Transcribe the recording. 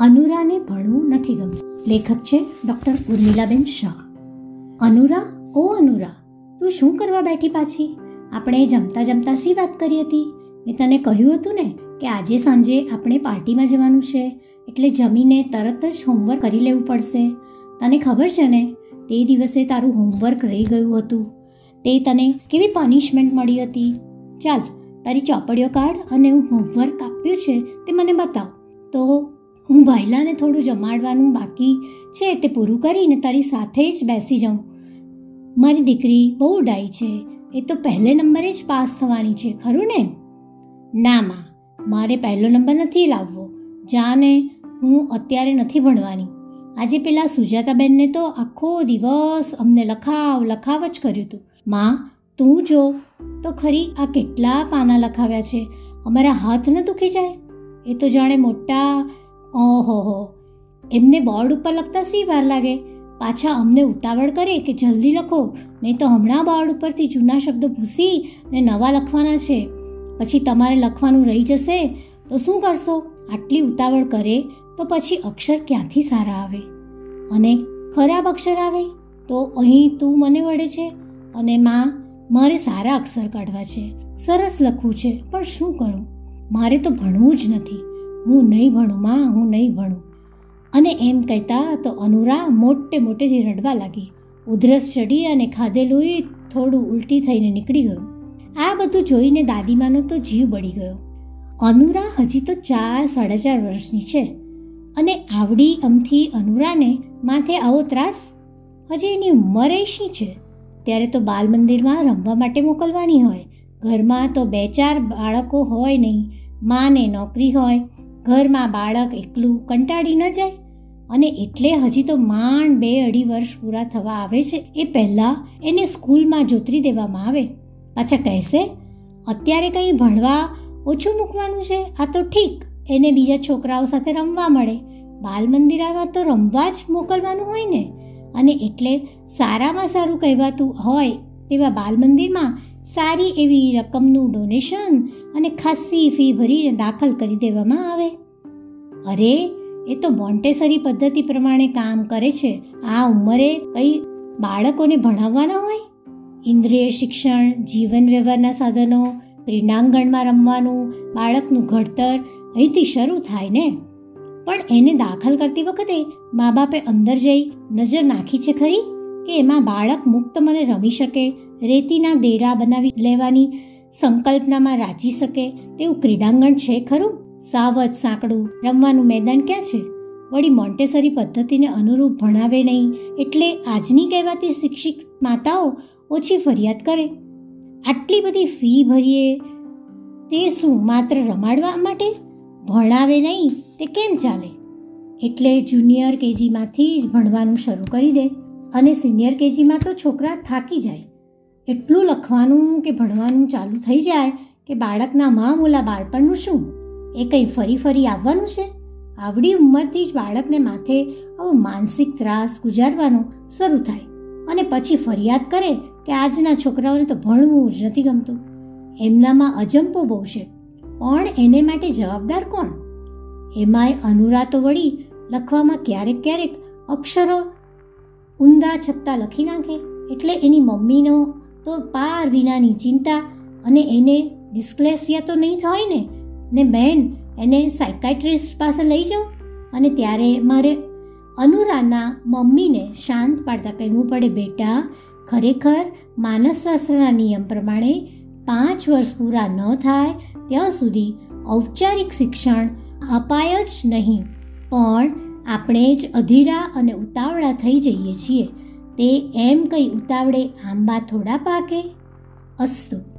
અનુરાને ભણવું નથી ગમતું. લેખક છે ડૉક્ટર ઉર્મિલાબેન શાહ. અનુરા, ઓ અનુરા, તું શું કરવા બેઠી પાછી? આપણે જમતા જમતા શી વાત કરી હતી? મેં તને કહ્યું હતું ને કે આજે સાંજે આપણે પાર્ટીમાં જવાનું છે, એટલે જમીને તરત જ હોમવર્ક કરી લેવું પડશે. તને ખબર છે ને, તે દિવસે તારું હોમવર્ક રહી ગયું હતું. તે તને કેવી પનિશમેન્ટ મળી હતી? ચાલ, તારી ચોપડીઓ કાઢ અને હું હોમવર્ક આપ્યું છે તે મને બતાવ. તો હું ભાઈલાને થોડું જમાડવાનું બાકી છે તે પૂરું કરીને તારી સાથે જ બેસી જાઉં. મારી દીકરી બહુ ડાઈ છે. એ તો પહેલે નંબરે જ પાસ થવાની છે, ખરું ને? ના માં, મારે પહેલો નંબર નથી લાવવો. જાને, હું અત્યારે નથી ભણવાની. આજે પેલા સુજાતાબેનને તો આખો દિવસ અમને લખાવ લખાવ જ કર્યું હતું માં, તું જો, તો ખરી આ કેટલા પાના લખાવ્યા છે? અમારા હાથ ન દુખી જાય? એ તો જાણે મોટા ઓહો એમને બોર્ડ ઉપર લખતા સી વાર લાગે? પાછા અમને ઉતાવળ કરે કે જલ્દી લખો. નહીં તો હમણાં બોર્ડ ઉપરથી જૂના શબ્દો ભૂસી ને નવા લખવાના છે. પછી તમારે લખવાનું રહી જશે, તો શું કરશો? આટલી ઉતાવળ કરે તો પછી અક્ષર ક્યાંથી સારા આવે? અને ખરાબ અક્ષર આવે? તો અહીં તું મને વળે છે. અને માં, મારે સારા અક્ષર કાઢવા છે. સરસ લખવું છે, પણ શું કરું? મારે તો ભણવું જ નથી. હું નહીં ભણું, માં, હું નહીં ભણું. અને એમ કહેતા તો અનુરા મોટે મોટેથી રડવા લાગી. ઉધરસ ચડી અને ખાધેલું થોડું ઉલટી થઈને નીકળી ગયું. આ બધું જોઈને દાદીમાનો તો જીવ બળી ગયો. અનુરા હજી તો ચાર, સાડા ચાર વર્ષની છે. અને આવડી અમથી અનુરાને માથે આવો ત્રાસ? હજી એની ઉંમર શી છે. ત્યારે તો બાલ મંદિરમાં રમવા માટે મોકલવાની હોય. ઘરમાં તો બે ચાર બાળકો હોય નહીં. માને નોકરી હોય. ઘરમાં બાળક એકલું કંટાળી ન જાય અને એટલે હજી તો માંડ બે અઢી વર્ષ પૂરા થવા આવે છે, એ પહેલાં એને સ્કૂલમાં જોતરી દેવામાં આવે. પાછા કહેશે, અત્યારે કંઈ ભણવા ઓછું મૂકવાનું છે? આ તો ઠીક, એને બીજા છોકરાઓ સાથે રમવા મળે. બાલ મંદિરમાં તો રમવા જ મોકલવાનું હોય ને. અને એટલે સારામાં સારું કહેવાતું હોય તેવા બાલ મંદિરમાં સારી એવી રકમનું ડોનેશન અને ખાસી ફી ભરીને દાખલ કરી દેવામાં આવે. અરે, એ તો મોન્ટેસરી પદ્ધતિ પ્રમાણે કામ કરે છે. આ ઉંમરે કંઈ બાળકોને ભણાવવાના હોય? ઇન્દ્રિય શિક્ષણ, જીવન વ્યવહારના સાધનો, ક્રીડાંગણમાં રમવાનું, બાળકનું ઘડતર, અહીંથી શરૂ થાય ને. પણ એને દાખલ કરતી વખતે મા બાપે અંદર જઈ નજર નાખી છે ખરી? કે એમાં બાળક મુક્ત મને રમી શકે રેતીના દેરા બનાવી લેવાની સંકલ્પનામાં રાજી શકે તેવું ક્રીડાંગણ છે ખરું? સાવજ સાંકડું રમવાનું મેદાન ક્યાં છે? વળી મોન્ટેસરી પદ્ધતિને અનુરૂપ ભણાવે નહીં એટલે આજની કહેવાતી શિક્ષિત માતાઓ ઓછી ફરિયાદ કરે. આટલી બધી ફી ભરીએ તે શું માત્ર રમાડવા માટે? ભણાવે નહીં તે કેમ ચાલે? એટલે જુનિયર કેજીમાંથી જ ભણવાનું શરૂ કરી દે અને સિનિયર કેજીમાં તો છોકરા થાકી જાય. એટલું લખવાનું કે ભણવાનું ચાલુ થઈ જાય કે બાળકના મામૂલા બાળપણનું શું? એ કંઈ ફરી ફરી આવવાનું છે? આવડી ઉંમરથી જ બાળકને માથે આવો માનસિક ત્રાસ ગુજારવાનો શરૂ થાય અને પછી ફરિયાદ કરે કે આજના છોકરાઓને તો ભણવું જ નથી ગમતું. એમનામાં અજંપો બહુ છે. પણ એને માટે જવાબદાર કોણ? એમાંય અનુરા તો વળી લખવામાં ક્યારેક ક્યારેક અક્ષરો ઊંધા છત્તા લખી નાખે. એટલે એની મમ્મીનો તો પાર વિનાની ચિંતા અને એને ડિસ્ક્લેસિયા તો નહીં થાય ને? ને બેન, એને સાયકાટ્રિસ્ટ પાસે લઈ જાઉં અને ત્યારે મારે અનુરાના મમ્મીને શાંત પાડતા કહેવું પડે, બેટા, ખરેખર માનસશાસ્ત્રના નિયમ પ્રમાણે પાંચ વર્ષ પૂરા ન થાય ત્યાં સુધી ઔપચારિક શિક્ષણ અપાય જ નહીં. પણ આપણે જ અધીરા અને ઉતાવળા થઈ જઈએ છીએ. તે એમ કંઈ ઉતાવળે આંબા થોડા પાકે? અસ્તુ.